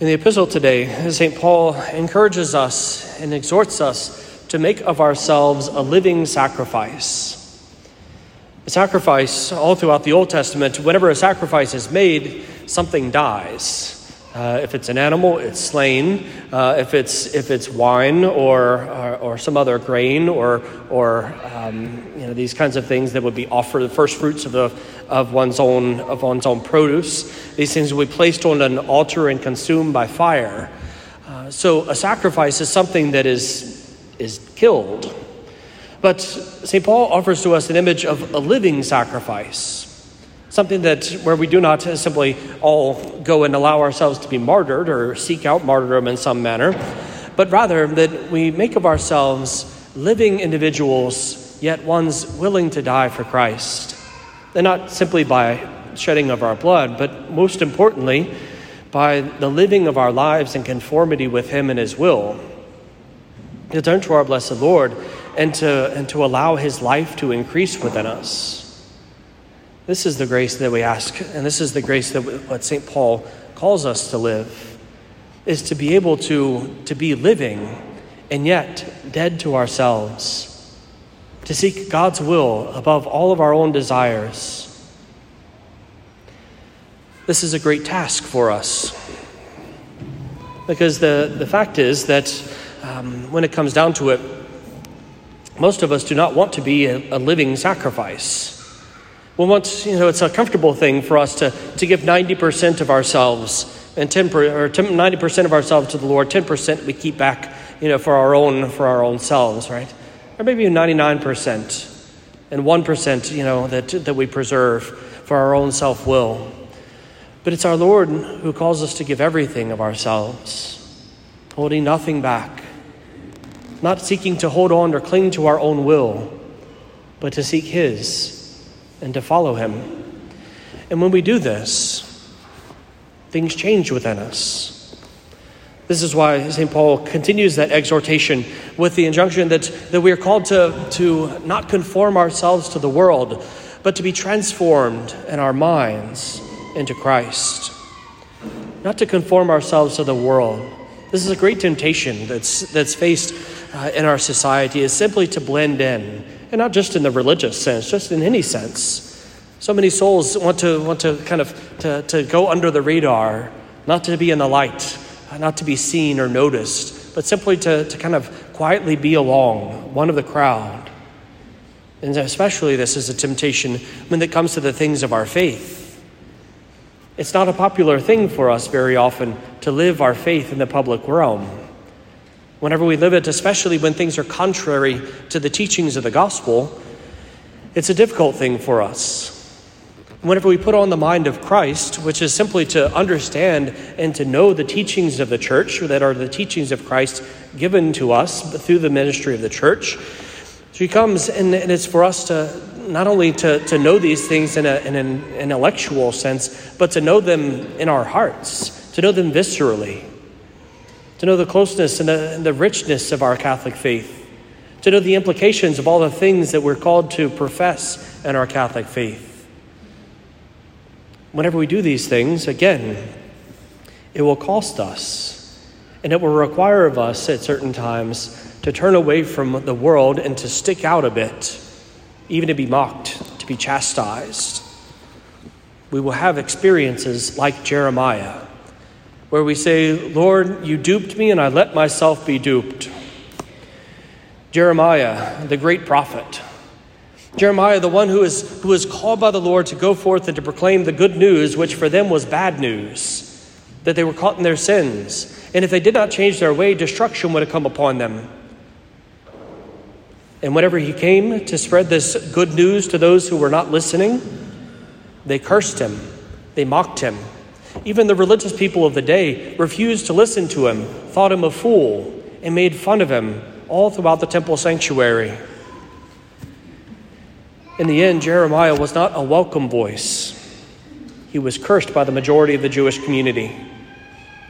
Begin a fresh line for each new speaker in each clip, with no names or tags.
In the epistle today, St. Paul encourages us and exhorts us to make of ourselves a living sacrifice. A sacrifice, all throughout the Old Testament, whenever a sacrifice is made, something dies. Uh, if it's an animal, it's slain. Uh, if, it's, if it's wine or, or, or, some other grain or, or um, you know, these kinds of things that would be offered, the first fruits of, the, of, one's own, of one's own produce, these things will be placed on an altar and consumed by fire. Uh, so a sacrifice is something that is, is killed. But St. Paul offers to us an image of a living sacrifice Something that where we do not simply all go and allow ourselves to be martyred or seek out martyrdom in some manner, but rather that we make of ourselves living individuals, yet ones willing to die for Christ. And not simply by shedding of our blood, but most importantly, by the living of our lives in conformity with Him and His will. To turn to our blessed Lord and to, and to allow His life to increase within us. This is the grace that we ask, and this is the grace that what St. Paul calls us to live, is to be able to, to be living and yet dead to ourselves, to seek God's will above all of our own desires. This is a great task for us. Because the, the fact is that um, when it comes down to it, most of us do not want to be a, a living sacrifice. We want, you know, it's a comfortable thing for us to, to give 90% of ourselves and 10 per, or 90% of ourselves to the Lord, 10% we keep back, you know, for our own, for our own selves, right? Or maybe 99% and 1%, you know, that, that we preserve for our own self will. But it's our Lord who calls us to give everything of ourselves, holding nothing back, not seeking to hold on or cling to our own will, but to seek His and to follow Him. And when we do this, things change within us. This is why St. Paul continues that exhortation with the injunction that, that we are called to, to not conform ourselves to the world, but to be transformed in our minds into Christ. Not to conform ourselves to the world. This is a great temptation that's, that's faced uh, in our society, is simply to blend in and not just in the religious sense, just in any sense. So many souls want to, want to kind of to, to go under the radar, not to be in the light, not to be seen or noticed, but simply to, to kind of quietly be along, one of the crowd. And especially this is a temptation when it comes to the things of our faith. It's not a popular thing for us very often to live our faith in the public realm whenever we live it, especially when things are contrary to the teachings of the gospel, it's a difficult thing for us. Whenever we put on the mind of Christ, which is simply to understand and to know the teachings of the church, that are the teachings of Christ given to us through the ministry of the church, she comes and, and it's for us to not only to, to know these things in, a, in an intellectual sense, but to know them in our hearts, to know them viscerally to know the closeness and the, and the richness of our Catholic faith, to know the implications of all the things that we're called to profess in our Catholic faith. Whenever we do these things, again, it will cost us. And it will require of us at certain times to turn away from the world and to stick out a bit, even to be mocked, to be chastised. We will have experiences like Jeremiah where we say, Lord, you duped me and I let myself be duped. Jeremiah, the great prophet. Jeremiah, the one who is, who is called by the Lord to go forth and to proclaim the good news, which for them was bad news, that they were caught in their sins. And if they did not change their way, destruction would have come upon them. And whenever he came to spread this good news to those who were not listening, they cursed him, they mocked him, even the religious people of the day refused to listen to him, thought him a fool, and made fun of him all throughout the temple sanctuary. In the end, Jeremiah was not a welcome voice. He was cursed by the majority of the Jewish community.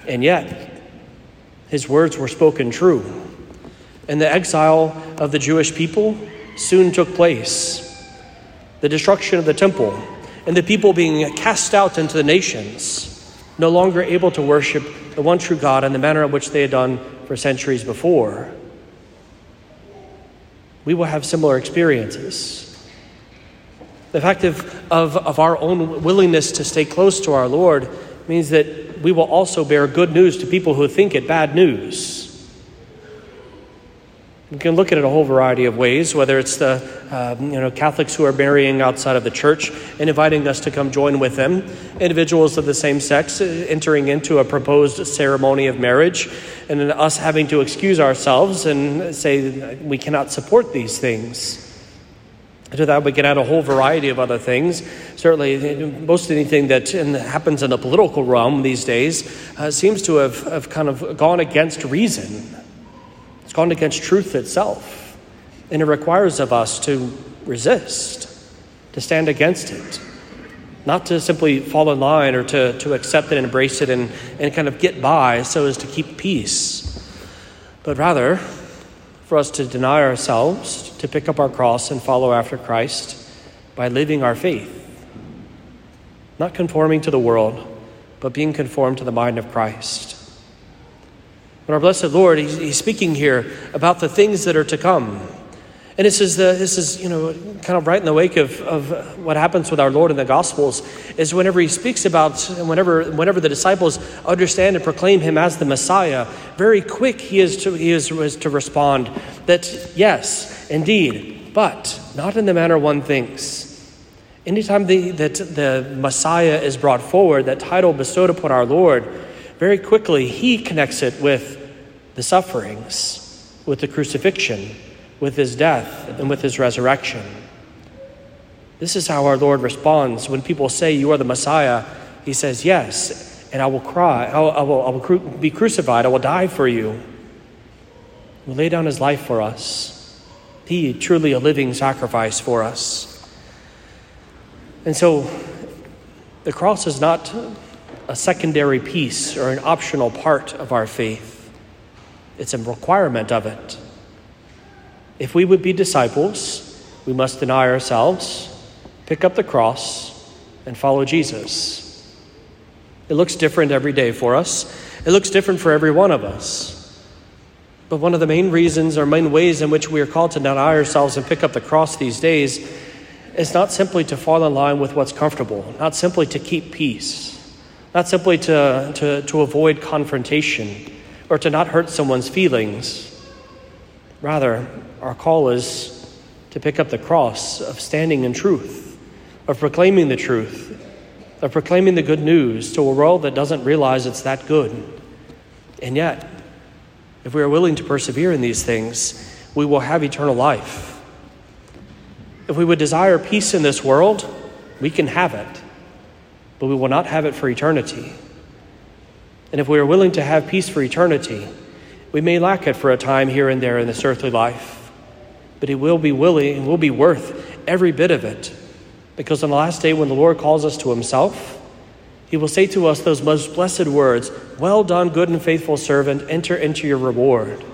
And yet, his words were spoken true. And the exile of the Jewish people soon took place. The destruction of the temple and the people being cast out into the nations no longer able to worship the one true God in the manner in which they had done for centuries before. We will have similar experiences. The fact of, of, of our own willingness to stay close to our Lord means that we will also bear good news to people who think it bad news. You can look at it a whole variety of ways, whether it's the um, you know Catholics who are marrying outside of the church and inviting us to come join with them, individuals of the same sex uh, entering into a proposed ceremony of marriage, and then us having to excuse ourselves and say we cannot support these things. To that, we can add a whole variety of other things. Certainly, most anything that happens in the political realm these days uh, seems to have, have kind of gone against reason. Gone against truth itself. And it requires of us to resist, to stand against it, not to simply fall in line or to, to accept it and embrace it and, and kind of get by so as to keep peace, but rather for us to deny ourselves, to pick up our cross and follow after Christ by living our faith, not conforming to the world, but being conformed to the mind of Christ. But our blessed Lord, he's, he's speaking here about the things that are to come. And this is, the, this is, you know, kind of right in the wake of, of what happens with our Lord in the Gospels, is whenever he speaks about, whenever, whenever the disciples understand and proclaim him as the Messiah, very quick he is to, he is, is to respond that, yes, indeed, but not in the manner one thinks. Anytime the, that the Messiah is brought forward, that title bestowed upon our Lord, very quickly he connects it with the sufferings, with the crucifixion, with his death, and with his resurrection. This is how our Lord responds when people say, You are the Messiah. He says, Yes, and I will cry, I will, I will, I will be crucified, I will die for you. He lay down his life for us. He, truly a living sacrifice for us. And so the cross is not a secondary piece or an optional part of our faith. It's a requirement of it. If we would be disciples, we must deny ourselves, pick up the cross, and follow Jesus. It looks different every day for us, it looks different for every one of us. But one of the main reasons or main ways in which we are called to deny ourselves and pick up the cross these days is not simply to fall in line with what's comfortable, not simply to keep peace, not simply to, to, to avoid confrontation or to not hurt someone's feelings. Rather, our call is to pick up the cross of standing in truth, of proclaiming the truth, of proclaiming the good news to a world that doesn't realize it's that good. And yet, if we are willing to persevere in these things, we will have eternal life. If we would desire peace in this world, we can have it, but we will not have it for eternity. And if we are willing to have peace for eternity, we may lack it for a time here and there in this earthly life, but it will be willing and will be worth every bit of it. Because on the last day, when the Lord calls us to Himself, He will say to us those most blessed words Well done, good and faithful servant, enter into your reward.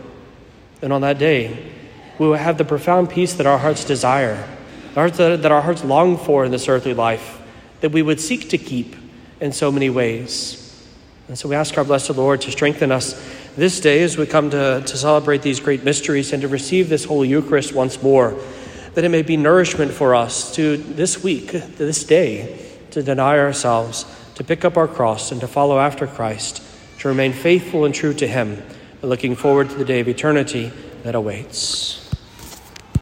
And on that day, we will have the profound peace that our hearts desire, that our hearts long for in this earthly life, that we would seek to keep in so many ways. And so we ask our blessed Lord to strengthen us this day as we come to, to celebrate these great mysteries and to receive this Holy Eucharist once more, that it may be nourishment for us to this week, to this day, to deny ourselves, to pick up our cross, and to follow after Christ, to remain faithful and true to Him, looking forward to the day of eternity that awaits.